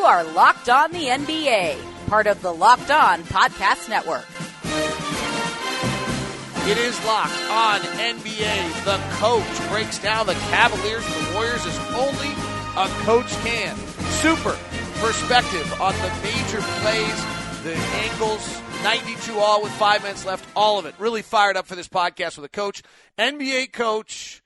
You are Locked On the NBA, part of the Locked On Podcast Network. It is Locked On NBA. The coach breaks down the Cavaliers and the Warriors as only a coach can. Super perspective on the major plays, the angles, 92 all with five minutes left, all of it. Really fired up for this podcast with a coach, NBA coach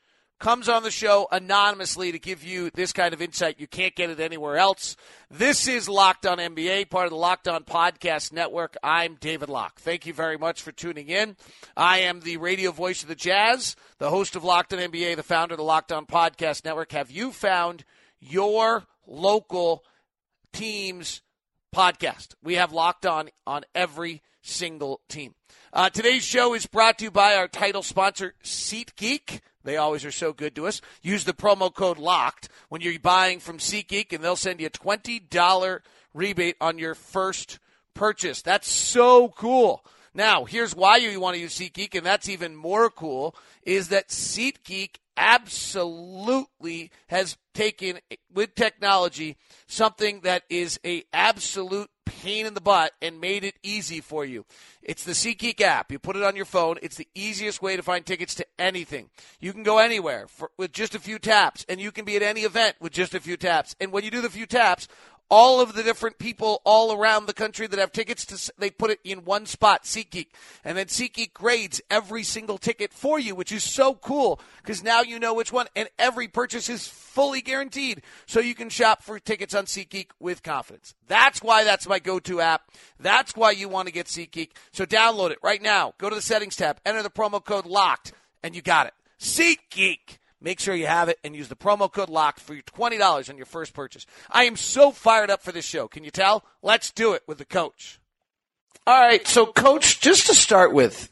comes on the show anonymously to give you this kind of insight. You can't get it anywhere else. This is Locked On NBA, part of the Locked On Podcast Network. I'm David Locke. Thank you very much for tuning in. I am the radio voice of the Jazz, the host of Locked On NBA, the founder of the Locked On Podcast Network. Have you found your local team's podcast? We have Locked On on every single team. Uh, today's show is brought to you by our title sponsor, SeatGeek. They always are so good to us. Use the promo code LOCKED when you're buying from SeatGeek, and they'll send you a $20 rebate on your first purchase. That's so cool. Now, here's why you want to use SeatGeek, and that's even more cool, is that SeatGeek absolutely has taken with technology something that is a absolute pain in the butt and made it easy for you. It's the SeatGeek app. You put it on your phone. It's the easiest way to find tickets to anything. You can go anywhere for, with just a few taps, and you can be at any event with just a few taps. And when you do the few taps, all of the different people all around the country that have tickets to they put it in one spot SeatGeek. And then SeatGeek grades every single ticket for you which is so cool because now you know which one and every purchase is fully guaranteed. So you can shop for tickets on SeatGeek with confidence. That's why that's my go-to app. That's why you want to get SeatGeek. So download it right now. Go to the settings tab enter the promo code locked and you got it. SeatGeek Make sure you have it and use the promo code LOCKED for your $20 on your first purchase. I am so fired up for this show. Can you tell? Let's do it with the coach. All right, so coach, just to start with,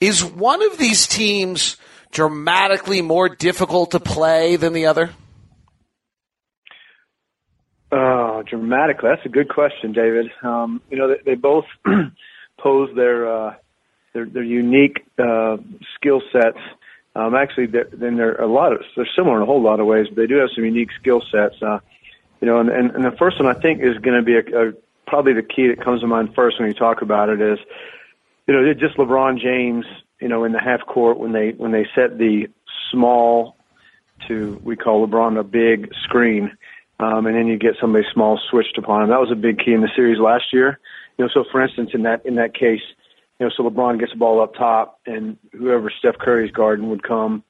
is one of these teams dramatically more difficult to play than the other? Oh, dramatically. That's a good question, David. Um, you know, they, they both pose their, uh, their, their unique, uh, skill sets um, actually, then there are a lot of they're similar in a whole lot of ways, but they do have some unique skill sets. Uh, you know, and, and, and the first one I think is going to be a, a, probably the key that comes to mind first when you talk about it is, you know, just LeBron James. You know, in the half court when they when they set the small to we call LeBron a big screen, um, and then you get somebody small switched upon him. That was a big key in the series last year. You know, so for instance, in that in that case, you know, so LeBron gets the ball up top, and whoever Steph Curry's guarding would come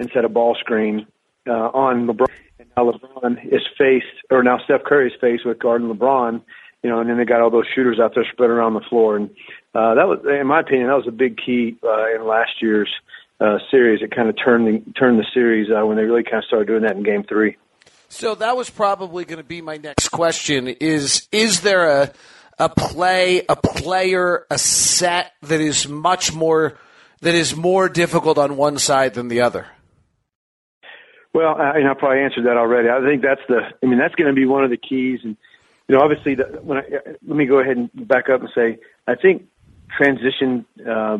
and set a ball screen uh, on LeBron. And now LeBron is faced, or now Steph Curry is faced with guarding LeBron. You know, and then they got all those shooters out there spread around the floor, and uh, that was, in my opinion, that was a big key uh, in last year's uh, series. It kind of turned the, turned the series uh, when they really kind of started doing that in Game Three. So that was probably going to be my next question: is is there a a play, a player, a set that is much more that is more difficult on one side than the other? Well, I, and I probably answered that already. I think that's the. I mean, that's going to be one of the keys. And you know, obviously, the, when I, let me go ahead and back up and say, I think transition uh,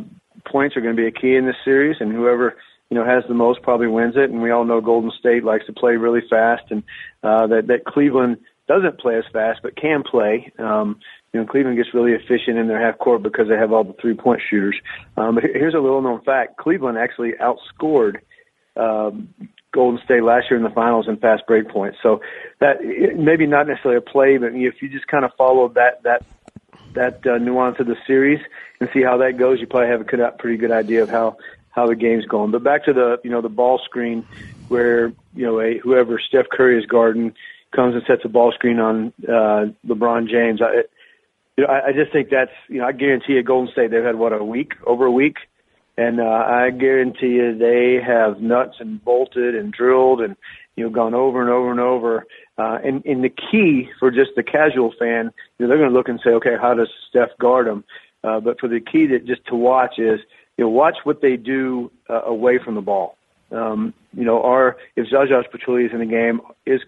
points are going to be a key in this series, and whoever you know has the most probably wins it. And we all know Golden State likes to play really fast, and uh, that that Cleveland doesn't play as fast but can play. Um, you know, Cleveland gets really efficient in their half court because they have all the three point shooters. Um, but here's a little known fact: Cleveland actually outscored um, Golden State last year in the finals in fast break points. So that maybe not necessarily a play, but if you just kind of follow that that that uh, nuance of the series and see how that goes, you probably have a pretty good idea of how how the game's going. But back to the you know the ball screen where you know a, whoever Steph Curry is guarding comes and sets a ball screen on uh, LeBron James. I, you know, I, I just think that's you know I guarantee you, Golden State they've had what a week over a week and uh, I guarantee you they have nuts and bolted and drilled and you know gone over and over and over. Uh, and, and the key for just the casual fan, you know, they're going to look and say, okay, how does Steph guard them? Uh, but for the key that just to watch is, you know, watch what they do uh, away from the ball. Um, you know, are if Zaza Pachulia is in the game, is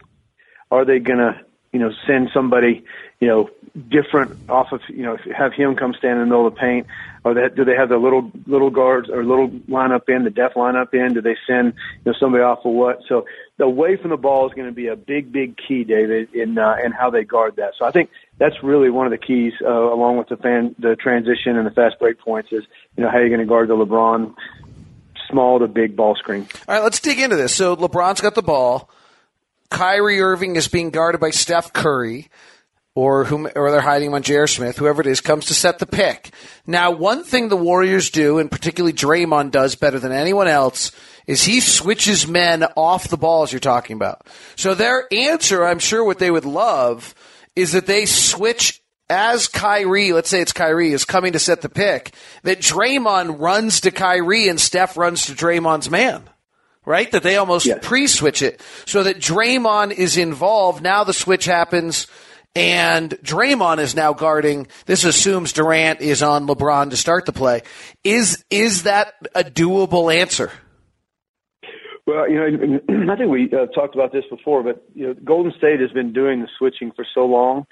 are they going to you know, send somebody, you know, different off of, you know, have him come stand in the middle of the paint, or that do they have the little little guards or little lineup in the def lineup in? Do they send you know somebody off of what? So the away from the ball is going to be a big big key, David, in uh, in how they guard that. So I think that's really one of the keys, uh, along with the fan the transition and the fast break points, is you know how you're going to guard the LeBron small to big ball screen. All right, let's dig into this. So LeBron's got the ball. Kyrie Irving is being guarded by Steph Curry or whom, or they're hiding him on J.R. Smith, whoever it is, comes to set the pick. Now, one thing the Warriors do, and particularly Draymond does better than anyone else, is he switches men off the balls you're talking about. So their answer, I'm sure what they would love, is that they switch as Kyrie, let's say it's Kyrie, is coming to set the pick, that Draymond runs to Kyrie and Steph runs to Draymond's man right? That they almost yes. pre-switch it so that Draymond is involved. Now the switch happens and Draymond is now guarding. This assumes Durant is on LeBron to start the play. Is is that a doable answer? Well, you know, I think we uh, talked about this before, but you know, Golden State has been doing the switching for so long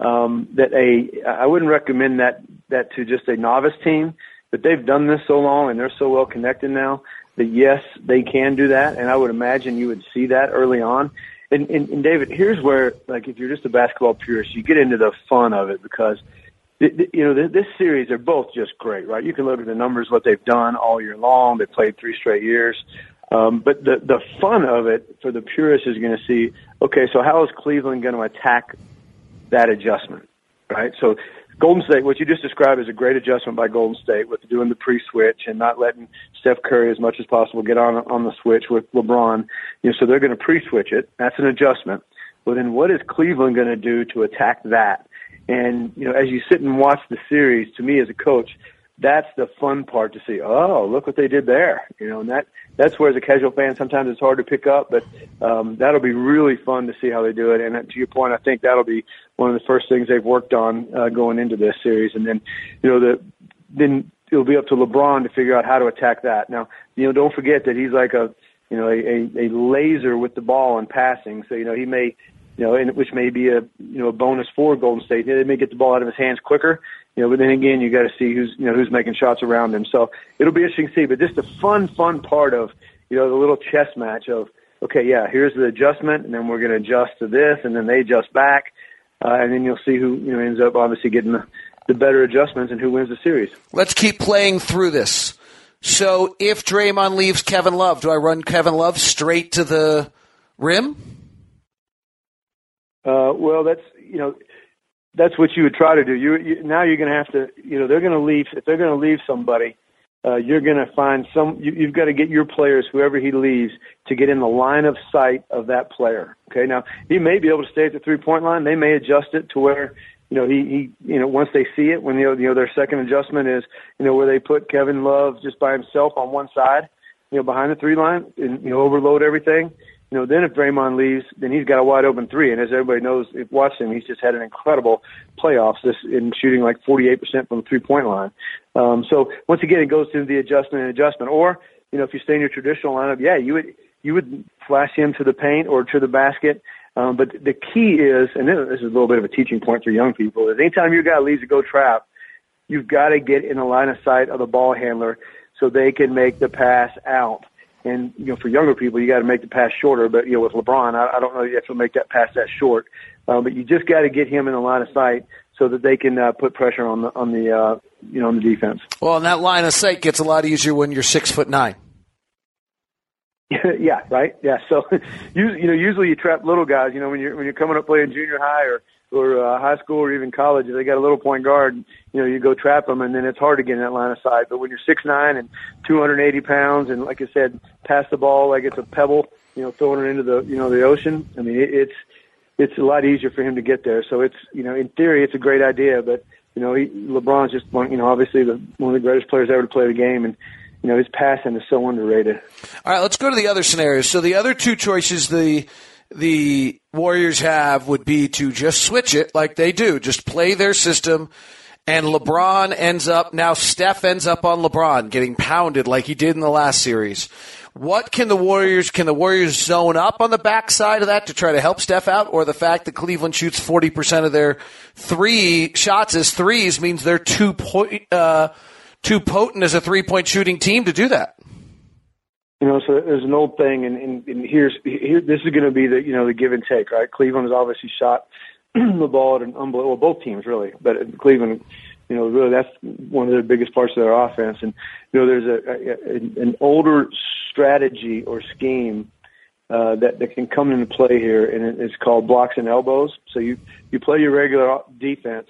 um, that a I wouldn't recommend that that to just a novice team. But they've done this so long and they're so well connected now that yes, they can do that, and I would imagine you would see that early on. And, and, and David, here's where, like, if you're just a basketball purist, you get into the fun of it because, th- you know, th- this series, they're both just great, right? You can look at the numbers, what they've done all year long. They played three straight years. Um, but the the fun of it for the purist is going to see, okay, so how is Cleveland going to attack that adjustment, right? So Golden State, what you just described is a great adjustment by Golden State with doing the pre-switch and not letting Steph Curry as much as possible get on on the switch with LeBron. You know, so they're going to pre-switch it. That's an adjustment. But then, what is Cleveland going to do to attack that? And you know, as you sit and watch the series, to me as a coach, that's the fun part to see. Oh, look what they did there. You know, and that that's where as a casual fan sometimes it's hard to pick up, but um, that'll be really fun to see how they do it. And to your point, I think that'll be one of the first things they've worked on uh, going into this series. And then, you know, the then it'll be up to LeBron to figure out how to attack that. Now, you know, don't forget that he's like a you know a, a, a laser with the ball and passing. So you know he may you know, and which may be a you know a bonus for Golden State. They may get the ball out of his hands quicker, you know, but then again, you got to see who's you know who's making shots around him. So it'll be interesting to see. But just the fun, fun part of you know the little chess match of okay, yeah, here's the adjustment, and then we're going to adjust to this, and then they adjust back, uh, and then you'll see who you know ends up obviously getting the, the better adjustments and who wins the series. Let's keep playing through this. So if Draymond leaves Kevin Love, do I run Kevin Love straight to the rim? Uh, well, that's you know that's what you would try to do. You, you now you're going to have to you know they're going to leave if they're going to leave somebody. Uh, you're going to find some. You, you've got to get your players, whoever he leaves, to get in the line of sight of that player. Okay, now he may be able to stay at the three point line. They may adjust it to where you know he he you know once they see it when you know, you know their second adjustment is you know where they put Kevin Love just by himself on one side, you know behind the three line and you know overload everything you know, then if Draymond leaves, then he's got a wide open three. And as everybody knows, if watched him, he's just had an incredible playoffs this in shooting like 48% from the three point line. Um, so once again, it goes to the adjustment and adjustment. Or, you know, if you stay in your traditional lineup, yeah, you would, you would flash him to the paint or to the basket. Um, but the key is, and this is a little bit of a teaching point for young people, is anytime your guy leaves to go trap, you've got to get in the line of sight of the ball handler so they can make the pass out. And you know, for younger people, you got to make the pass shorter. But you know, with LeBron, I, I don't know you have to make that pass that short. Uh, but you just got to get him in the line of sight so that they can uh, put pressure on the on the uh, you know on the defense. Well, and that line of sight gets a lot easier when you're six foot nine. yeah, right. Yeah. So, you you know, usually you trap little guys. You know, when you're when you're coming up playing junior high or or uh, high school or even college, if they got a little point guard, you know, you go trap them, and then it's hard to get in that line of sight. But when you're six nine and 280 pounds, and like I said, pass the ball like it's a pebble, you know, throwing it into the you know the ocean. I mean, it, it's it's a lot easier for him to get there. So it's you know, in theory, it's a great idea, but you know, he, LeBron's just one, you know, obviously the one of the greatest players ever to play the game, and you know his passing is so underrated. All right, let's go to the other scenarios. So the other two choices the the Warriors have would be to just switch it like they do, just play their system. And LeBron ends up now. Steph ends up on LeBron, getting pounded like he did in the last series. What can the Warriors can the Warriors zone up on the backside of that to try to help Steph out, or the fact that Cleveland shoots forty percent of their three shots as threes means they're too po- uh, too potent as a three point shooting team to do that? You know, so there's an old thing, and, and, and here's here. This is going to be the you know the give and take, right? Cleveland has obviously shot the ball at an unbelievable. Well, both teams really, but Cleveland you know, really that's one of their biggest parts of their offense. And you know, there's a, a an older strategy or scheme uh, that that can come into play here, and it's called blocks and elbows. So you you play your regular defense,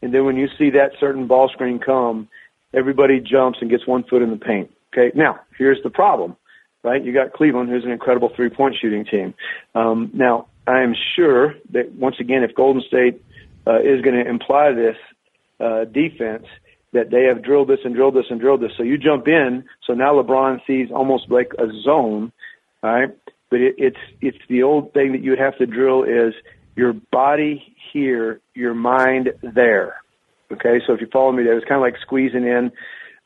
and then when you see that certain ball screen come, everybody jumps and gets one foot in the paint. Okay, now here's the problem, right? You got Cleveland, who's an incredible three point shooting team. Um, now I am sure that once again, if Golden State uh, is going to imply this uh, defense that they have drilled this and drilled this and drilled this. So you jump in. So now LeBron sees almost like a zone, right? But it, it's it's the old thing that you have to drill is your body here, your mind there. Okay, so if you follow me, there, it's kind of like squeezing in.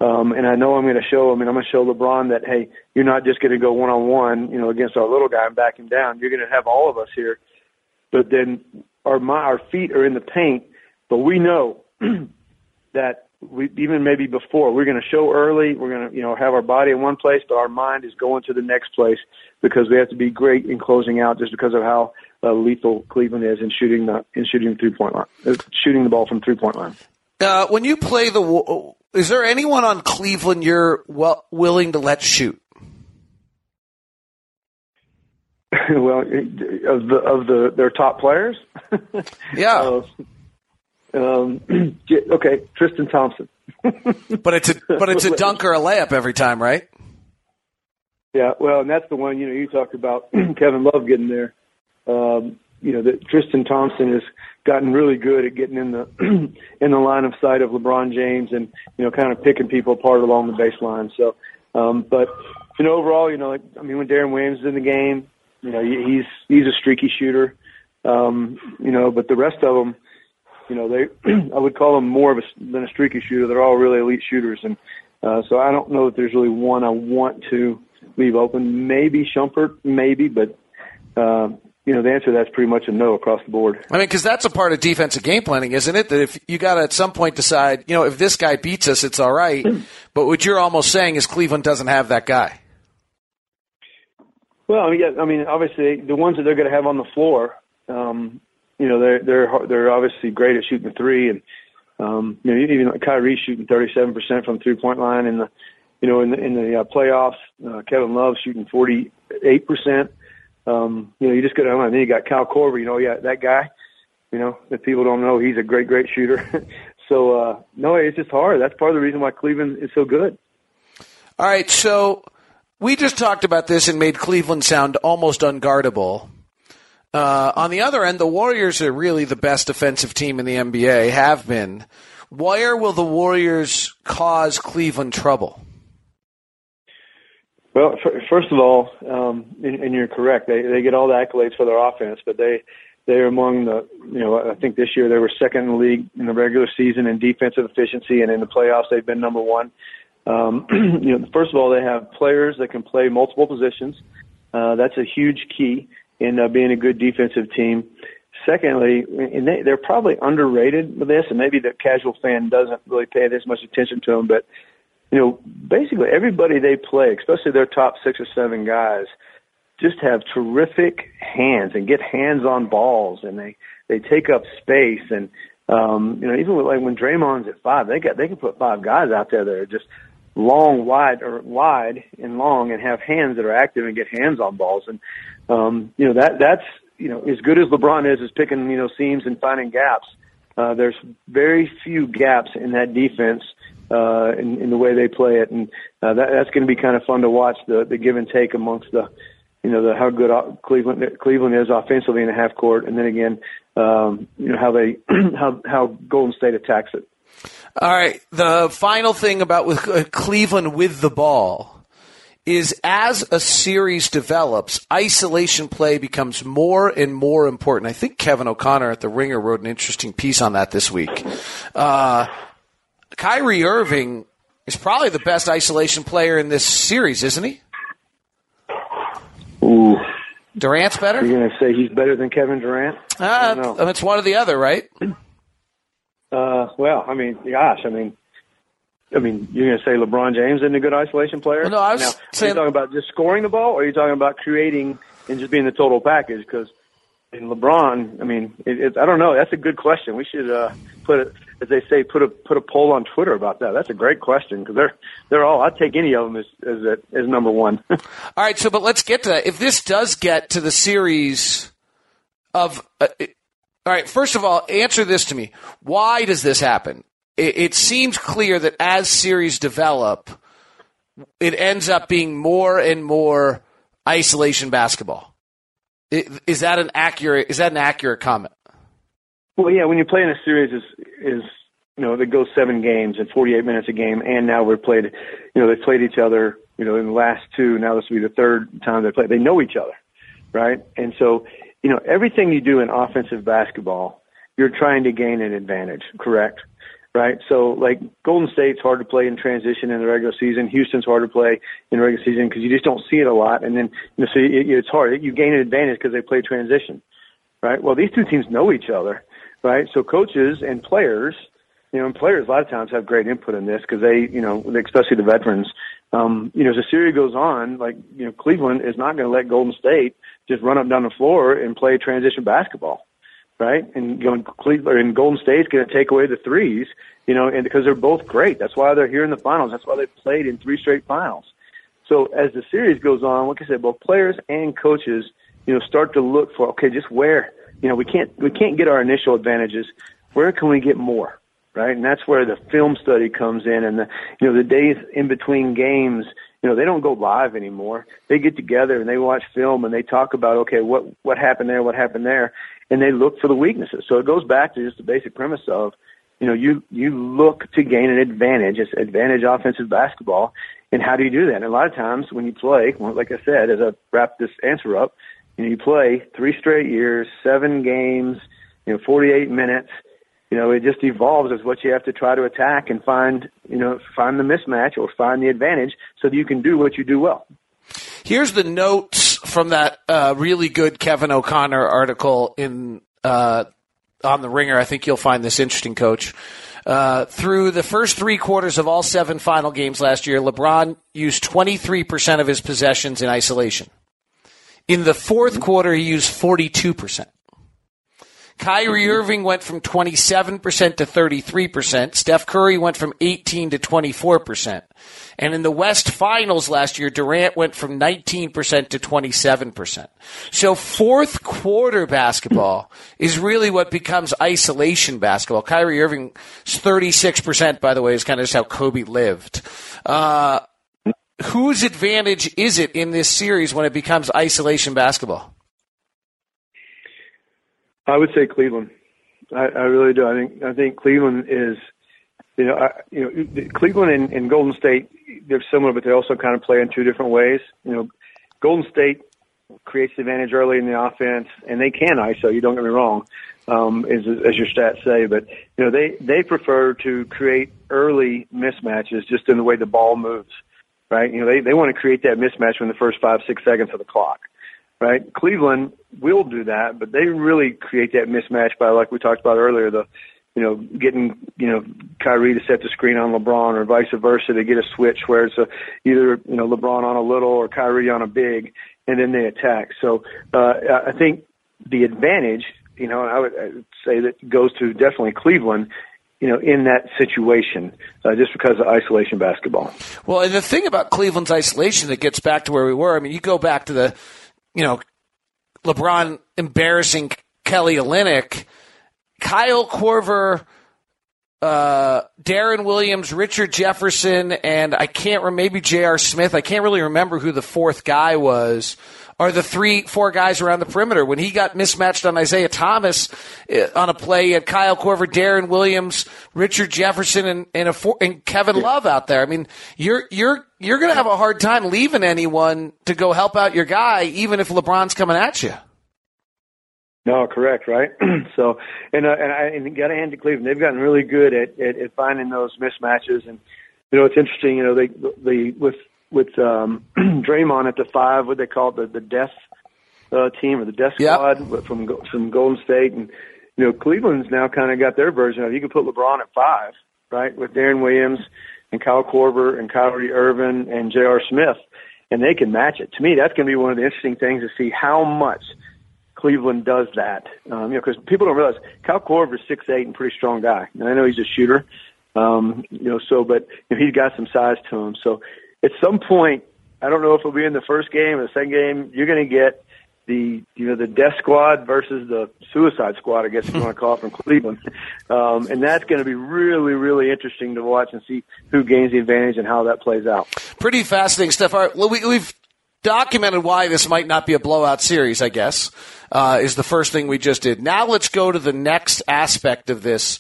Um, and I know I'm going to show. I mean, I'm going to show LeBron that hey, you're not just going to go one on one, you know, against our little guy and back him down. You're going to have all of us here. But then our my, our feet are in the paint, but we know that we even maybe before we're going to show early we're going to you know have our body in one place but our mind is going to the next place because we have to be great in closing out just because of how uh, lethal Cleveland is in shooting the in shooting three point line uh, shooting the ball from three point line uh, when you play the is there anyone on Cleveland you're well, willing to let shoot well of the of the their top players yeah uh, um, okay, Tristan Thompson. but it's a but it's a dunk or a layup every time, right? Yeah, well, and that's the one you know you talked about Kevin Love getting there. Um, you know that Tristan Thompson has gotten really good at getting in the in the line of sight of LeBron James and you know kind of picking people apart along the baseline. So, um, but you know overall, you know, like, I mean, when Deron Williams is in the game, you know he's he's a streaky shooter. Um, you know, but the rest of them you know, they I would call them more of a than a streaky shooter. They're all really elite shooters, and uh, so I don't know that there's really one I want to leave open. Maybe Shumpert, maybe, but uh, you know, the answer to that's pretty much a no across the board. I mean, because that's a part of defensive game planning, isn't it? That if you got to at some point decide, you know, if this guy beats us, it's all right. but what you're almost saying is Cleveland doesn't have that guy. Well, I mean, yeah, I mean, obviously the ones that they're going to have on the floor, um, you know they're they're they're obviously great at shooting the three, and um, you know even like Kyrie shooting 37% from three point line in the you know in the in the uh, playoffs. Uh, Kevin Love shooting 48%. Um, you know you just go down and then you got Kyle Korver. You know yeah that guy. You know if people don't know he's a great great shooter. so uh, no, it's just hard. That's part of the reason why Cleveland is so good. All right, so we just talked about this and made Cleveland sound almost unguardable. Uh, on the other end, the Warriors are really the best defensive team in the NBA, have been. Where will the Warriors cause Cleveland trouble? Well, first of all, um, and, and you're correct. They they get all the accolades for their offense, but they they're among the you know I think this year they were second in the league in the regular season in defensive efficiency, and in the playoffs they've been number one. Um, you know, first of all, they have players that can play multiple positions. Uh, that's a huge key in uh, being a good defensive team. Secondly, and they, they're probably underrated with this, and maybe the casual fan doesn't really pay this much attention to them. But you know, basically everybody they play, especially their top six or seven guys, just have terrific hands and get hands on balls, and they they take up space. And um, you know, even with, like when Draymond's at five, they got they can put five guys out there that are just long, wide, or wide and long, and have hands that are active and get hands on balls. And um, you know that that's you know as good as LeBron is as picking you know seams and finding gaps. Uh, there's very few gaps in that defense uh, in, in the way they play it, and uh, that, that's going to be kind of fun to watch the the give and take amongst the you know the how good Cleveland Cleveland is offensively in the half court, and then again um, you know how they how how Golden State attacks it. All right. The final thing about with uh, Cleveland with the ball is as a series develops, isolation play becomes more and more important. I think Kevin O'Connor at the Ringer wrote an interesting piece on that this week. Uh, Kyrie Irving is probably the best isolation player in this series, isn't he? Ooh. Durant's better. You're going to say he's better than Kevin Durant? Uh, it's one or the other, right? Uh, well, I mean, gosh, I mean, I mean, you're going to say LeBron James isn't a good isolation player? Well, no, I was now, saying. Are you talking about just scoring the ball, or are you talking about creating and just being the total package? Because in LeBron, I mean, it, it, I don't know. That's a good question. We should uh, put it, as they say, put a put a poll on Twitter about that. That's a great question because they're they're all. I'd take any of them as as, as number one. all right. So, but let's get to that. If this does get to the series of. Uh, all right. First of all, answer this to me. Why does this happen? It, it seems clear that as series develop, it ends up being more and more isolation basketball. Is that an accurate? Is that an accurate comment? Well, yeah. When you play in a series, is is you know that goes seven games and 48 minutes a game, and now we've played, you know, they played each other, you know, in the last two. Now this will be the third time they play. They know each other, right? And so you know, everything you do in offensive basketball, you're trying to gain an advantage, correct? Right? So, like, Golden State's hard to play in transition in the regular season. Houston's hard to play in the regular season because you just don't see it a lot. And then, you know, so it, it's hard. You gain an advantage because they play transition, right? Well, these two teams know each other, right? So, coaches and players, you know, and players a lot of times have great input in this because they, you know, especially the veterans, um, you know, as the series goes on, like, you know, Cleveland is not going to let Golden State just run up down the floor and play transition basketball, right? And going Cleveland and Golden State's going to take away the threes, you know, and because they're both great. That's why they're here in the finals. That's why they've played in three straight finals. So as the series goes on, like I said, both players and coaches, you know, start to look for okay, just where, you know, we can't we can't get our initial advantages. Where can we get more? Right, and that's where the film study comes in, and the you know the days in between games, you know they don't go live anymore they get together and they watch film and they talk about okay what what happened there what happened there and they look for the weaknesses so it goes back to just the basic premise of you know you you look to gain an advantage it's advantage offensive basketball and how do you do that and a lot of times when you play like i said as i wrap this answer up you know you play three straight years seven games you know 48 minutes you know, it just evolves as what you have to try to attack and find, you know, find the mismatch or find the advantage so that you can do what you do well. Here's the notes from that uh, really good Kevin O'Connor article in uh, on the Ringer. I think you'll find this interesting, Coach. Uh, through the first three quarters of all seven final games last year, LeBron used 23% of his possessions in isolation. In the fourth quarter, he used 42%. Kyrie Irving went from 27% to 33%. Steph Curry went from 18 to 24%. And in the West Finals last year, Durant went from 19% to 27%. So fourth quarter basketball is really what becomes isolation basketball. Kyrie Irving's 36%, by the way, is kind of just how Kobe lived. Uh, whose advantage is it in this series when it becomes isolation basketball? I would say Cleveland. I, I really do. I think I think Cleveland is, you know, I, you know, Cleveland and, and Golden State they're similar, but they also kind of play in two different ways. You know, Golden State creates the advantage early in the offense, and they can ISO. You don't get me wrong, um, as, as your stats say, but you know they they prefer to create early mismatches just in the way the ball moves, right? You know they they want to create that mismatch in the first five six seconds of the clock right? Cleveland will do that, but they really create that mismatch by, like we talked about earlier, the you know getting you know Kyrie to set the screen on LeBron or vice versa to get a switch where it's a, either you know LeBron on a little or Kyrie on a big, and then they attack. So uh, I think the advantage, you know, I would, say that goes to definitely Cleveland you know, in that situation, uh, just because of isolation basketball. Well, and the thing about Cleveland's isolation that gets back to where we were, I mean, you go back to the you know, LeBron embarrassing Kelly Olynyk, Kyle Korver uh, Deron Williams, Richard Jefferson, and I can't remember, maybe J.R. Smith. I can't really remember who the fourth guy was. Are the three, four guys around the perimeter. When he got mismatched on Isaiah Thomas uh, on a play, at Kyle Korver, Deron Williams, Richard Jefferson, and, and, a four, and Kevin Love out there. I mean, you're you're you're going to have a hard time leaving anyone to go help out your guy, even if LeBron's coming at you. No, correct, right? so, and uh, and I and got to hand to Cleveland. They've gotten really good at, at at finding those mismatches. And you know, it's interesting. You know, they they with with um Draymond at the five, what they call it, the the death uh, team or the death Yep. squad from from Golden State, and you know, Cleveland's now kind of got their version of. You can put LeBron at five, right, with Deron Williams and Kyle Korver and Kyrie Irving and J.R. Smith, and they can match it. To me, that's going to be one of the interesting things to see how much Cleveland does that. Um, you know, because people don't realize Kyle is six eight and pretty strong guy, and I know he's a shooter. Um, you know, so but you know, he's got some size to him. So at some point, I don't know if it'll be in the first game or the second game. You're going to get the you know the death squad versus the suicide squad, I guess you want to call it from Cleveland, um, and that's going to be really really interesting to watch and see who gains the advantage and how that plays out. Pretty fascinating stuff. All right, well, we, we've documented why this might not be a blowout series, I guess, uh, is the first thing we just did. Now let's go to the next aspect of this.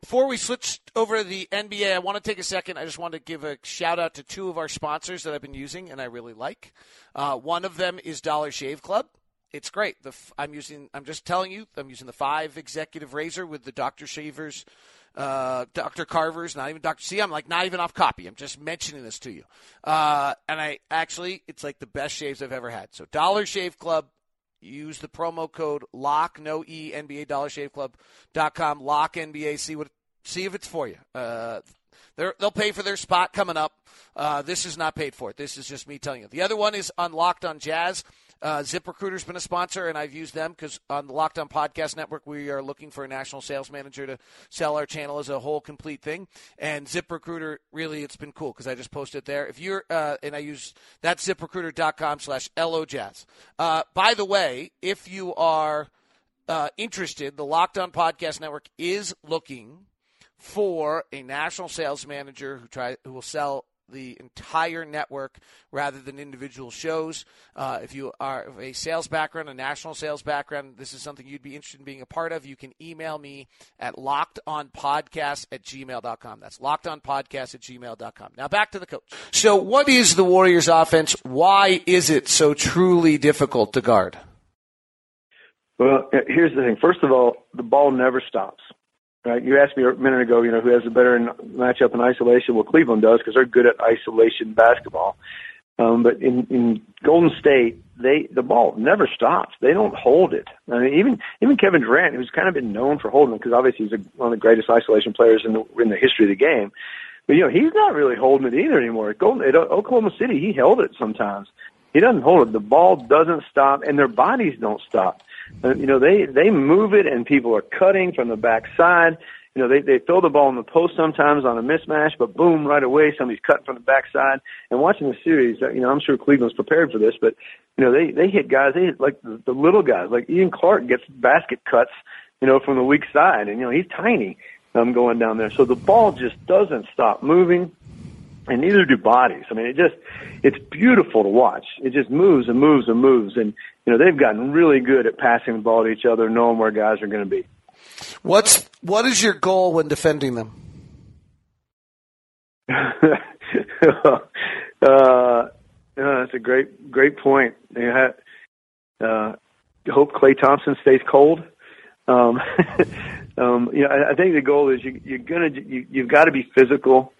Before we switch over to the NBA, I want to take a second. I just want to give a shout out to two of our sponsors that I've been using and I really like. Uh, one of them is Dollar Shave Club. It's great. The I'm using. I'm just telling you. I'm using the five executive razor with the Dr. Shavers, uh, Dr. Carver's. Not even Dr. See, I'm like not even off copy. I'm just mentioning this to you. Uh, and I actually, it's like the best shaves I've ever had. So Dollar Shave Club. Use the promo code LOCK no E NBA Dollar Shave Club.com lock NBA. See what see if it's for you. Uh, they're, they'll pay for their spot coming up. Uh, this is not paid for. This is just me telling you. The other one is Unlocked on Jazz. Uh, ZipRecruiter's been a sponsor, and I've used them because on the Locked On Podcast Network, we are looking for a national sales manager to sell our channel as a whole, complete thing. And ZipRecruiter, really, it's been cool because I just posted there. If you're, uh, and I use that's ZipRecruiter.com slash LOJazz. Uh, by the way, if you are uh, interested, the Locked On Podcast Network is looking for a national sales manager who try who will sell the entire network rather than individual shows. Uh, if you are of a sales background, a national sales background, this is something you'd be interested in being a part of. You can email me at lockedonpodcast at gmail.com. That's lockedonpodcast at gmail.com. Now back to the coach. So what is the Warriors offense? Why is it so truly difficult to guard? Well, here's the thing. First of all, the ball never stops. Right? You asked me a minute ago, you know, who has a better matchup in isolation? Well, Cleveland does because they're good at isolation basketball. Um, but in, in Golden State, they the ball never stops. They don't hold it. I mean, even even Kevin Durant, who's kind of been known for holding it because obviously he's a, one of the greatest isolation players in the in the history of the game. But you know, he's not really holding it either anymore. At Golden at Oklahoma City, he held it sometimes. He doesn't hold it. The ball doesn't stop, and their bodies don't stop. Uh, you know, they they move it, and people are cutting from the backside. You know, they they throw the ball in the post sometimes on a mismatch, but boom, right away somebody's cutting from the backside. And watching the series, uh, you know, I'm sure Cleveland's prepared for this, but you know, they they hit guys, they hit like the, the little guys, like Ian Clark gets basket cuts, you know, from the weak side, and you know he's tiny, um, going down there. So the ball just doesn't stop moving and neither do bodies. I mean, it just, it's beautiful to watch. It just moves and moves and moves. And, you know, they've gotten really good at passing the ball to each other, knowing where guys are going to be. What's, what is your goal when defending them? uh, that's a great, great point. You have, uh, hope Klay Thompson stays cold. Um, um, you know, I, I think the goal is you, you're gonna, you, you've got to be physical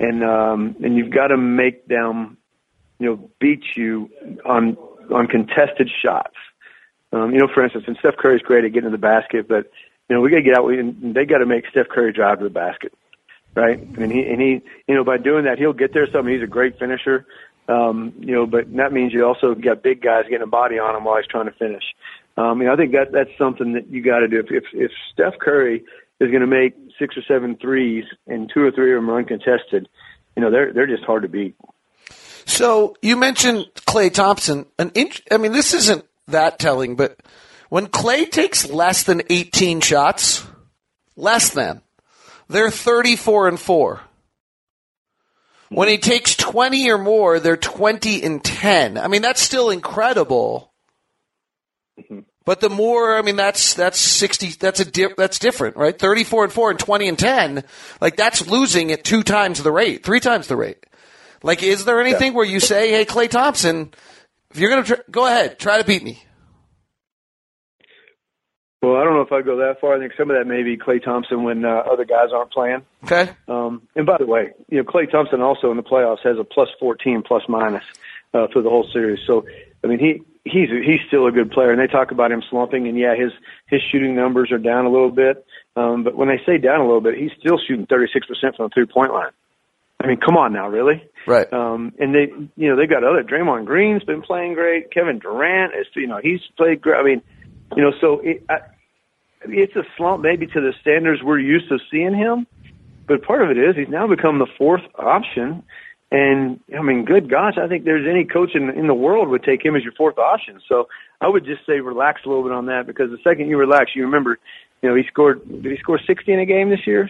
and um, and you've got to make them, you know, beat you on on contested shots. Um, you know, for instance, and Steph Curry's great at getting to the basket, but you know, we got to get out. And they got to make Steph Curry drive to the basket, right? And he and he, you know, by doing that, he'll get there. Something. He's a great finisher. Um, you know, but that means you also got big guys getting a body on him while he's trying to finish. Um, you know, I think that that's something that you got to do. If, if if Steph Curry is going to make six or seven threes and two or three of them are uncontested, you know, they're they're just hard to beat. So you mentioned Klay Thompson. An int- I mean, this isn't that telling, but when Klay takes less than 18 shots, less than, they're 34 and 4. When he takes 20 or more, they're 20 and 10. I mean, that's still incredible. Mm-hmm. But the more, I mean, that's that's 60. That's a di- that's different, right? 34 and 4 and 20 and 10. Like that's losing at two times the rate, three times the rate. Like, is there anything yeah. where you say, "Hey, Klay Thompson, if you're going to tr- go ahead, try to beat me"? Well, I don't know if I'd go that far. I think some of that may be Klay Thompson when uh, other guys aren't playing. Okay. Um, and by the way, you know, Klay Thompson also in the playoffs has a plus 14 plus minus uh, for the whole series. So, I mean, he he's he's still a good player. And they talk about him slumping, and yeah, his his shooting numbers are down a little bit. Um, but when they say down a little bit, he's still shooting 36% from the three point line. I mean, come on now, really? Right. Um, and they, you know, they got other. Draymond Green's been playing great. Kevin Durant is, you know, he's played great. I mean, you know, so it, I, it's a slump maybe to the standards we're used to seeing him, but part of it is he's now become the fourth option. And I mean, good gosh, I think there's any coach in, in the world would take him as your fourth option. So I would just say relax a little bit on that because the second you relax, you remember, you know, he scored. Did he score 60 in a game this year?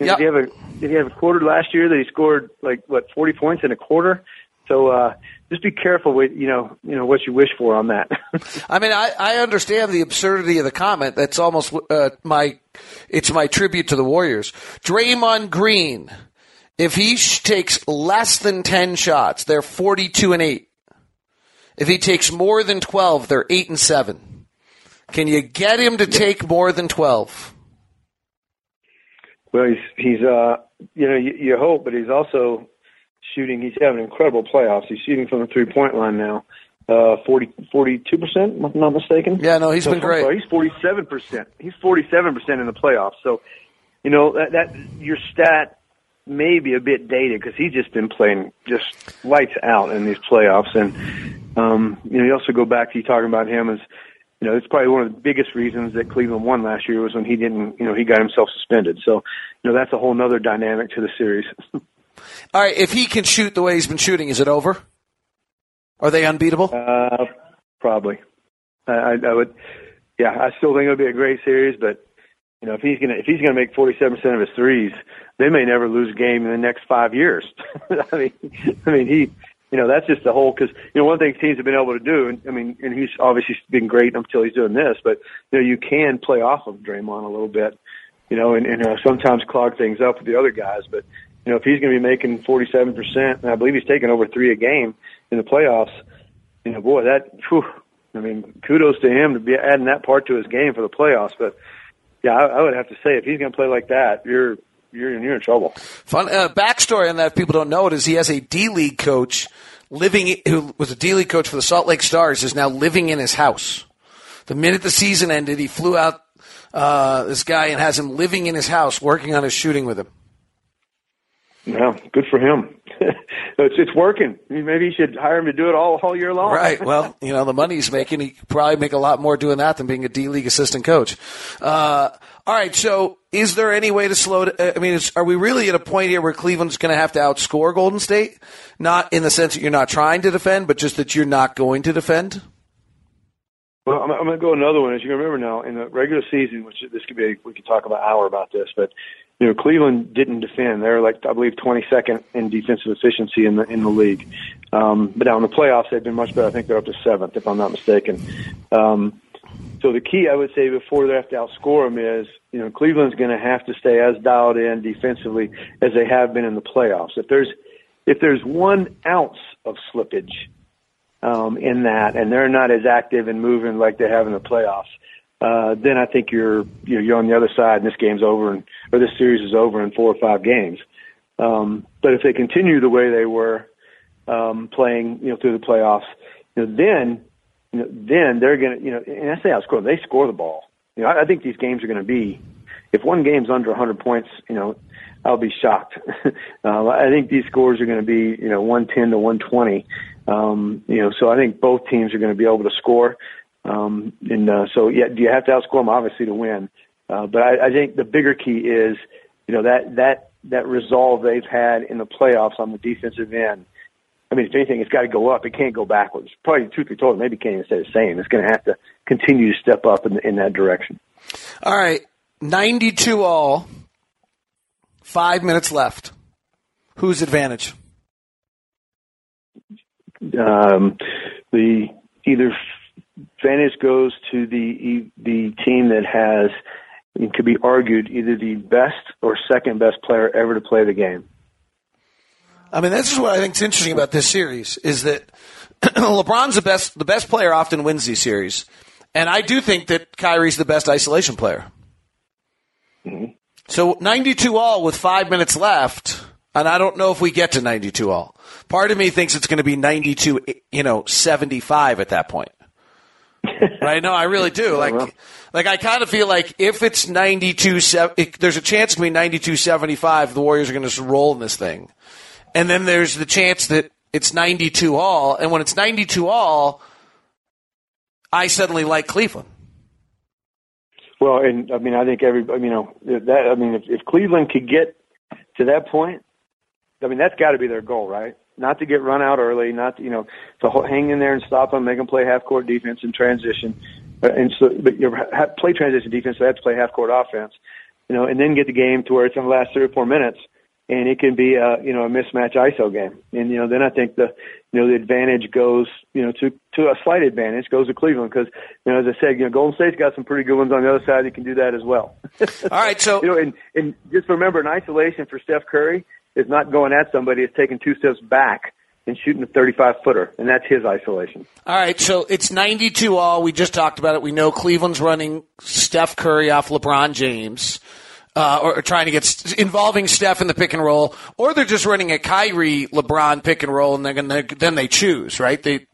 Yep. Did he have a Did he have a quarter last year that he scored like what 40 points in a quarter? So uh, just be careful with you know you know what you wish for on that. I mean, I, I understand the absurdity of the comment. That's almost uh, my it's my tribute to the Warriors. Draymond Green, if he sh- takes less than ten shots, they're forty-two and eight. If he takes more than twelve, they're eight and seven. Can you get him to take more than twelve? Well, he's he's uh you know you, you hope, but he's also shooting. He's having incredible playoffs. He's shooting from the three point line now. Uh, 40, 42 percent, if I'm not mistaken. Yeah, no, he's so, been great. Sorry, he's 47 percent. He's 47 percent in the playoffs. So, you know that, that your stat may be a bit dated because he's just been playing just lights out in these playoffs. And um, you know, you also go back to you talking about him as you know, it's probably one of the biggest reasons that Cleveland won last year was when he didn't, you know, he got himself suspended. So, you know, that's a whole other dynamic to the series. All right, if he can shoot the way he's been shooting, is it over? Are they unbeatable? Uh, probably. I, I would. Yeah, I still think it'll be a great series, but you know, if he's gonna if he's gonna make forty seven percent of his threes, they may never lose a game in the next five years. I mean, I mean, he, you know, that's just the whole because you know one thing teams have been able to do, and I mean, and he's obviously been great until he's doing this, but you know, you can play off of Draymond a little bit, you know, and, and uh, sometimes clog things up with the other guys, but you know, if he's going to be making 47%, and I believe he's taking over three a game in the playoffs, you know, boy, that, whew, I mean, kudos to him to be adding that part to his game for the playoffs. But yeah, I, I would have to say if he's going to play like that, you're you're you're in trouble. Fun uh, backstory on that. If people don't know it is he has a D League coach living who was a D League coach for the Salt Lake Stars is now living in his house. The minute the season ended, he flew out uh, this guy and has him living in his house, working on his shooting with him. Yeah, good for him. It's it's working. Maybe you should hire him to do it all all year long. Right. Well, you know the money he's making, he probably make a lot more doing that than being a D League assistant coach. Uh, all right. So, is there any way to slow? To, I mean, are we really at a point here where Cleveland's going to have to outscore Golden State? Not in the sense that you're not trying to defend, but just that you're not going to defend. Well, I'm, I'm going to go another one. As you remember now, in the regular season, which this could be, we could talk about hour about this, but you know, Cleveland didn't defend. They're like I believe 22nd in defensive efficiency in the in the league. Um, but now in the playoffs, they've been much better. I think they're up to seventh, if I'm not mistaken. Um, so the key, I would say, before they have to outscore them is, you know, Cleveland's going to have to stay as dialed in defensively as they have been in the playoffs. If there's if there's one ounce of slippage um, in that, and they're not as active and moving like they have in the playoffs, uh, then I think you're you're, you're on the other side, and this game's over, and or this series is over in four or five games. Um, but if they continue the way they were um, playing, you know, through the playoffs, you know, then you know, then they're going to, you know, and I say outscore, they score the ball. You know, I, I think these games are going to be, if one game's under 100 points, you know, I'll be shocked. uh, I think these scores are going to be, you know, 110 to 120. Um, you know, so I think both teams are going to be able to score. Um, and uh, so, yeah, do you have to outscore them obviously to win? Uh, but I, I think the bigger key is, you know, that that that resolve they've had in the playoffs on the defensive end. I mean, if anything, it's got to go up. It can't go backwards. Probably, truth be told, maybe can't even say the same. It's going to have to continue to step up in, in that direction. All right, ninety-two all. Five minutes left. Whose advantage? Um, the either advantage goes to the the team that has it could be argued either the best or second best player ever to play the game. I mean, this is what I think is interesting about this series is that LeBron's the best. The best player often wins these series, and I do think that Kyrie's the best isolation player. Mm-hmm. So 92 all with five minutes left, and I don't know if we get to 92 all. Part of me thinks it's going to be 92, you know, 75 at that point. Right? No, I really do. Like, like I kind of feel like if it's 92, 7, there's a chance can be 92 75, the Warriors are going to just roll in this thing. And then there's the chance that it's 92 all. And when it's 92 all, I suddenly like Cleveland. Well, and I mean, I think every, you know, that, I mean, if, if Cleveland could get to that point, I mean, that's got to be their goal, right? Not to get run out early, not to, you know, to hang in there and stop them, make them play half court defense and transition. And so, but you play transition defense, so they have to play half court offense, you know, and then get the game to where it's in the last three or four minutes and it can be a you know a mismatch ISO game. And you know then I think the you know the advantage goes you know to to a slight advantage goes to Cleveland because you know as I said you know Golden State's got some pretty good ones on the other side that can do that as well. All right, so you know and and just remember an isolation for Steph Curry is not going at somebody; it's taking two steps back and shooting a 35 footer, and that's his isolation. All right, so it's 92 all. We just talked about it. We know Cleveland's running Steph Curry off LeBron James uh, or, trying to get involving Steph in the pick and roll, or they're just running a Kyrie LeBron pick and roll, and they're gonna then they choose right. They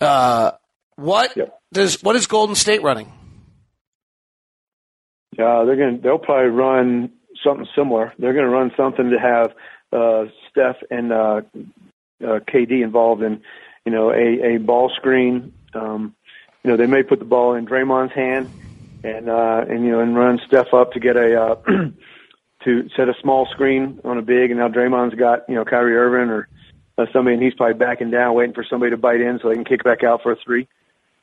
uh, what yep. does what is Golden State running? Uh, they're gonna they'll probably run something similar. They're gonna run something to have uh, Steph and uh, uh, KD involved in, you know, a, a ball screen. Um, you know, they may put the ball in Draymond's hand and uh, and you know and run Steph up to get a uh, to set a small screen on a big, and now Draymond's got you know Kyrie Irving or uh, somebody, and he's probably backing down, waiting for somebody to bite in so they can kick back out for a three.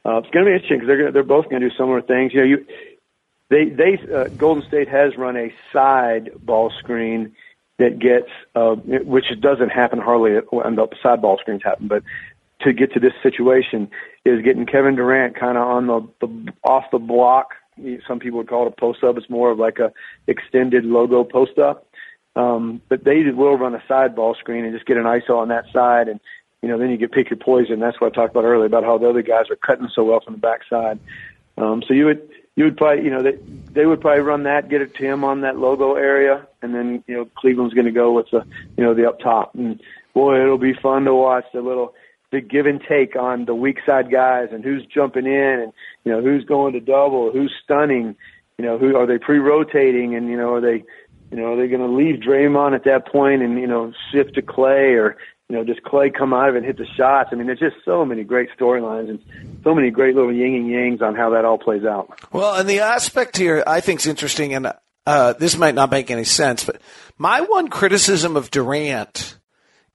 Uh, it's going to be interesting because they're gonna, they're both going to do similar things. You know, you they they uh, Golden State has run a side ball screen that gets uh, which doesn't happen hardly when the side ball screens happen, but to get to this situation is getting Kevin Durant kind of on the, the off the block some people would call it a post up. It's more of like a extended logo post up. Um, but they will run a side ball screen and just get an ISO on that side, and you know then you get pick your poison. That's what I talked about earlier about how the other guys are cutting so well from the backside. Um, so you would you would probably you know they they would probably run that, get it to him on that logo area, and then you know Cleveland's going to go with the you know the up top, and boy it'll be fun to watch the little the give and take on the weak side guys and who's jumping in and you know who's going to double, who's stunning, you know who are they pre-rotating and you know are they you know are they going to leave Draymond at that point and you know shift to Klay or you know does Klay come out of it and hit the shots? I mean, there's just so many great storylines and so many great little yin and yangs on how that all plays out. Well, and the aspect here I think is interesting, and uh, this might not make any sense, but my one criticism of Durant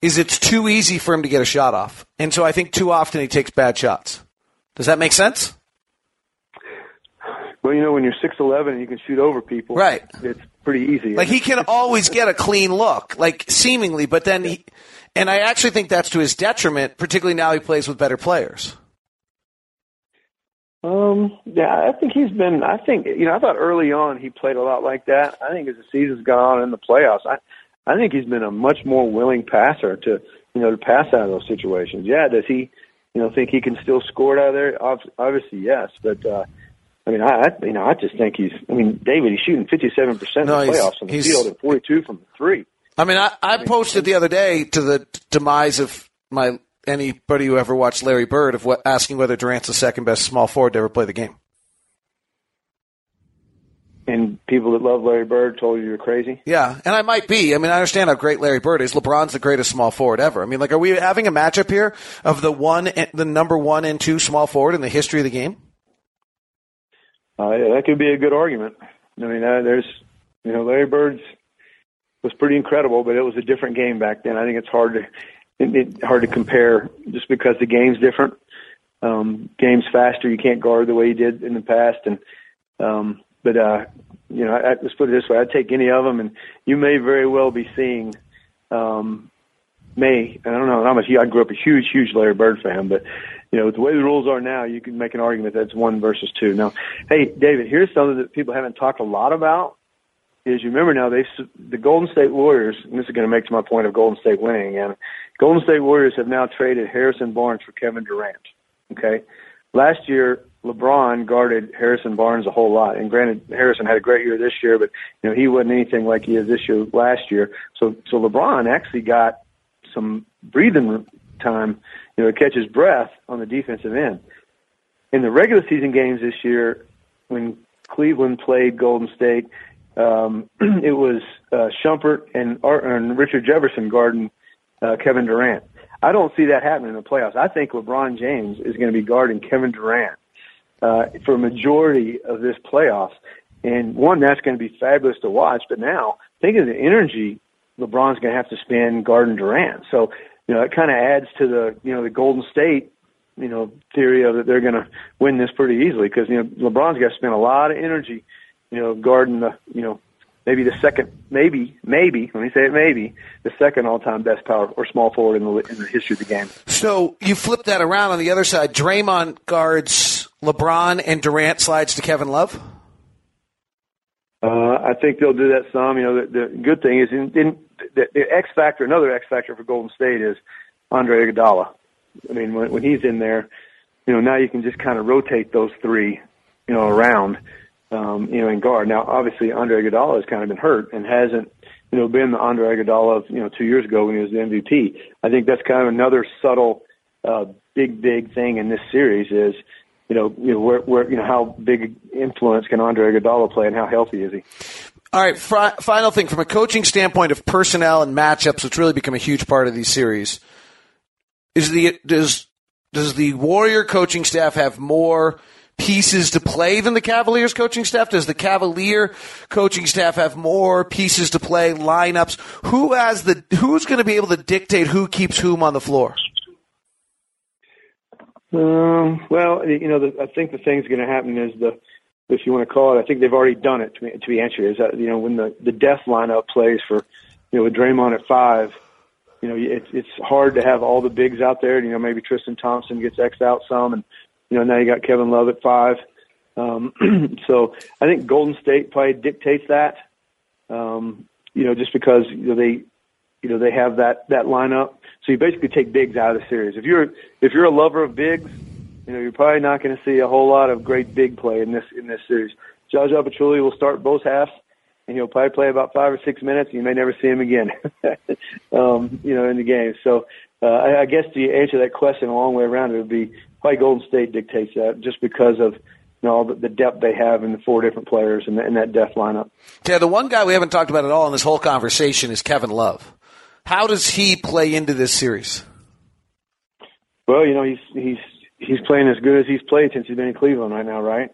is it's too easy for him to get a shot off. And so I think too often he takes bad shots. Does that make sense? Well, you know, when you're six eleven and you can shoot over people, right? It's pretty easy. Like he can always get a clean look, like seemingly, but then he, and I actually think that's to his detriment, particularly now he plays with better players. Um, yeah, I think he's been. I think you know, I thought early on he played a lot like that. I think as the season's gone on in the playoffs, I I think he's been a much more willing passer to you know to pass out of those situations. Yeah, does he you know think he can still score it out of there? Obviously, yes, but. uh I mean, I, I you know, I just think he's. I mean, David, he's shooting fifty-seven percent in the playoffs on the field and forty-two from the three. I mean, I, I posted the other day to the demise of my anybody who ever watched Larry Bird of what, asking whether Durant's the second best small forward to ever play the game and people that love Larry Bird told you you're crazy. Yeah, and I might be. I mean, I understand how great Larry Bird is. LeBron's the greatest small forward ever. I mean, like, are we having a matchup here of the one, the number one and two small forward in the history of the game? Uh, yeah, that could be a good argument. I mean, uh, there's, you know, Larry Bird's was pretty incredible, but it was a different game back then. I think it's hard to it, hard to compare just because the game's different. Um, game's faster. You can't guard the way you did in the past, and um, but uh, you know, I, let's put it this way: I'd take any of them, and you may very well be seeing. Um, may I don't know. I'm a, I grew up a huge, huge Larry Bird fan, but you know, the way the rules are now, you can make an argument that's one versus two. Now, hey, David, here's something that people haven't talked a lot about. Is you remember now they the Golden State Warriors, and this is going to make to my point of Golden State winning again. Golden State Warriors have now traded Harrison Barnes for Kevin Durant. Okay, last year LeBron guarded Harrison Barnes a whole lot, and granted Harrison had a great year this year, but you know he wasn't anything like he is this year last year. So so LeBron actually got some breathing time you know, to catch his breath on the defensive end. In the regular season games this year, when Cleveland played Golden State, um, it was uh, Shumpert and, and Richard Jefferson guarding uh, Kevin Durant. I don't see that happening in the playoffs. I think LeBron James is going to be guarding Kevin Durant uh, for a majority of this playoffs. And one, that's going to be fabulous to watch. But now, think of the energy LeBron's going to have to spend guarding Durant. So you know, it kind of adds to the, you know, the Golden State, you know, theory of that they're going to win this pretty easily because, you know, LeBron's got to spend a lot of energy, you know, guarding the, you know, maybe the second, maybe, maybe, let me say it maybe, the second all-time best power or small forward in the, in the history of the game. So you flip that around on the other side. Draymond guards LeBron and Durant slides to Kevin Love? Uh, I think they'll do that some. You know, the, the good thing is in, in the, the X factor, another X factor for Golden State is Andre Iguodala. I mean, when, when he's in there, you know, now you can just kind of rotate those three, you know, around, um, you know, in guard. Now, obviously, Andre Iguodala has kind of been hurt and hasn't, you know, been the Andre Iguodala of, you know, two years ago when he was the MVP. I think that's kind of another subtle, uh, big, big thing in this series is, you know, you know, where, where, you know, how big influence can Andre Iguodala play and how healthy is he? All right, fr- final thing from a coaching standpoint of personnel and matchups, which really become a huge part of these series, is the does does the Warrior coaching staff have more pieces to play than the Cavaliers coaching staff? Does the Cavalier coaching staff have more pieces to play, lineups? Who has the who's going to be able to dictate who keeps whom on the floor? Um, well, you know, the, I think the thing's going to happen is the if you want to call it. I think they've already done it. To be, to be answered, is that you know when the the death lineup plays for you know with Draymond at five, you know it's it's hard to have all the bigs out there. You know maybe Tristan Thompson gets xed out some, and you know now you got Kevin Love at five. Um, so I think Golden State probably dictates that. Um, you know just because you know they you know they have that that lineup. So you basically take bigs out of the series. If you're if you're a lover of bigs you know, you're probably not going to see a whole lot of great big play in this in this series. Zaza Pachulia will start both halves, and he'll probably play about five or six minutes. And you may never see him again, um, you know, in the game. So uh, I, I guess to answer that question a long way around, it would be probably Golden State dictates that just because of you know, all the, the depth they have in the four different players and, the, in that depth lineup. Yeah, the one guy we haven't talked about at all in this whole conversation is Kevin Love. How does he play into this series? Well, you know, he's he's he's playing as good as he's played since he's been in Cleveland right now, right?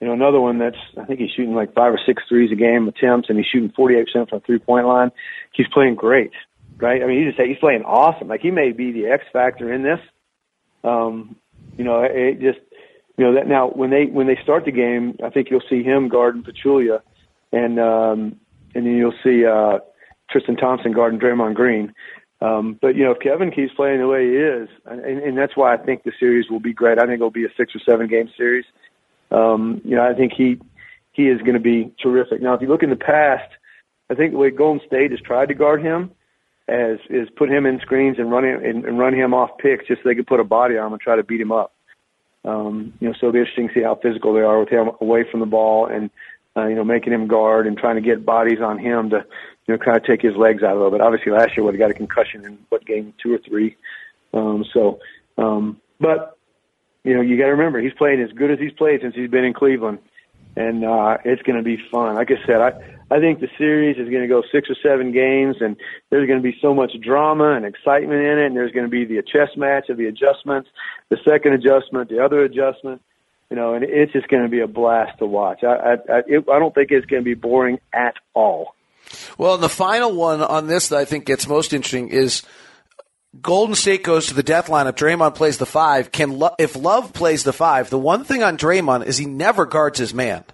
You know, another one that's I think he's shooting like five or six threes a game attempts, and he's shooting 48% from the three point line. He's playing great, right? I mean, he's just he's playing awesome. Like he may be the X factor in this. Um, you know, it just you know that now when they when they start the game, I think you'll see him guarding Pachulia, and um, and then you'll see uh, Tristan Thompson guarding Draymond Green. Um, but you know, if Kevin keeps playing the way he is, and, and that's why I think the series will be great. I think it'll be a six or seven game series. Um, you know, I think he he is going to be terrific. Now, if you look in the past, I think the way Golden State has tried to guard him as is put him in screens and run him and, and run him off picks just so they could put a body on him and try to beat him up. Um, you know, so it'll be interesting to see how physical they are with him away from the ball and uh, you know making him guard and trying to get bodies on him to you know, kind of take his legs out of it. Obviously, last year would have got a concussion in what game two or three. Um, so, um, but you know, you got to remember he's playing as good as he's played since he's been in Cleveland, and uh, it's going to be fun. Like I said, I I think the series is going to go six or seven games, and there's going to be so much drama and excitement in it. And there's going to be the chess match of the adjustments, the second adjustment, the other adjustment. You know, and it's just going to be a blast to watch. I I I, it, I don't think it's going to be boring at all. Well, and the final one on this that I think gets most interesting is Golden State goes to the death lineup. Draymond plays the five. Can Lo- if Love plays the five, the one thing on Draymond is he never guards his man.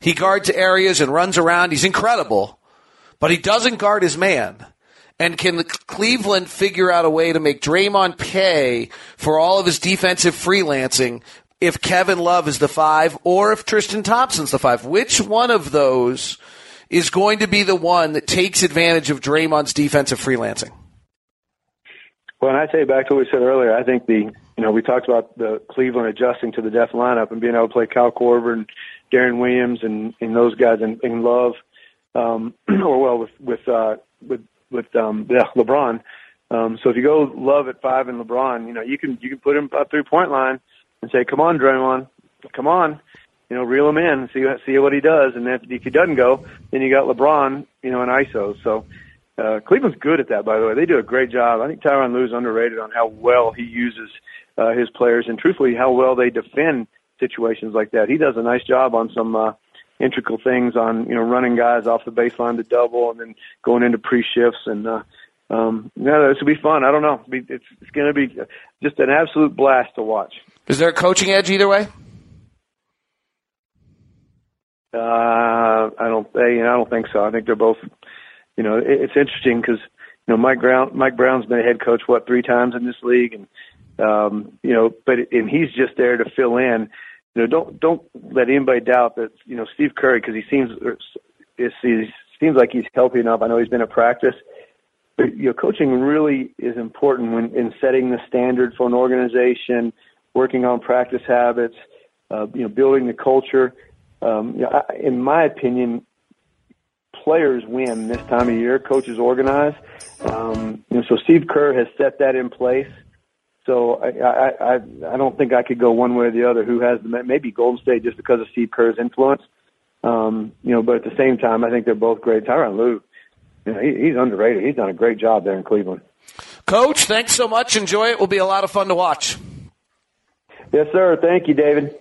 He guards areas and runs around. He's incredible, but he doesn't guard his man. And can Cleveland figure out a way to make Draymond pay for all of his defensive freelancing if Kevin Love is the five or if Tristan Thompson's the five? Which one of those is going to be the one that takes advantage of Draymond's defensive freelancing? Well, and I say back to what we said earlier, I think the you know we talked about the Cleveland adjusting to the death lineup and being able to play Kyle Korver Deron Williams and, and those guys and, and Love, um, or well with with uh, with with um, yeah, LeBron. Um, so if you go Love at five and LeBron, you know you can you can put him up three point line and say, "Come on, Draymond, come on." You know, reel him in, and see see what he does, and if, if he doesn't go, then you got LeBron, you know, in ISO. So uh, Cleveland's good at that, by the way. They do a great job. I think Tyronn Lue's underrated on how well he uses uh, his players, and truthfully, how well they defend situations like that. He does a nice job on some uh, integral things on you know running guys off the baseline to double, and then going into pre shifts and. uh um, yeah, this will be fun. I don't know. It's, it's going to be just an absolute blast to watch. Is there a coaching edge either way? Uh, I don't. I don't think so. I think they're both. You know, it, it's interesting because you know Mike Brown. Mike Brown's been a head coach what three times in this league, and um, you know, but and he's just there to fill in. You know, don't don't let anybody doubt that you know Steve Curry because he seems it seems like he's healthy enough. I know he's been at practice. But, you know, coaching really is important when in setting the standard for an organization, working on practice habits, uh, you know, building the culture um, you know, I, in my opinion, players win this time of year. Coaches organize. Um, you know, so Steve Kerr has set that in place. So I, I, I, I don't think I could go one way or the other. Who has the maybe Golden State just because of Steve Kerr's influence. Um, you know, but at the same time, I think they're both great. Tyronn Lue, you know, he, he's underrated. He's done a great job there in Cleveland. Coach, thanks so much. Enjoy it. Will be a lot of fun to watch. Yes, sir. Thank you, David.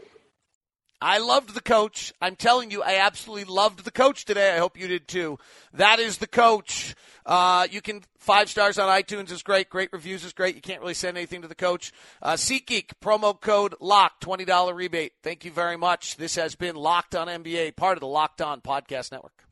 I loved the coach. I'm telling you, I absolutely loved the coach today. I hope you did too. That is the coach. Uh, you can five stars on iTunes is great. Great reviews is great. You can't really send anything to the coach. Uh, SeatGeek promo code LOCK twenty dollar rebate. Thank you very much. This has been Locked on NBA, part of the Locked On Podcast Network.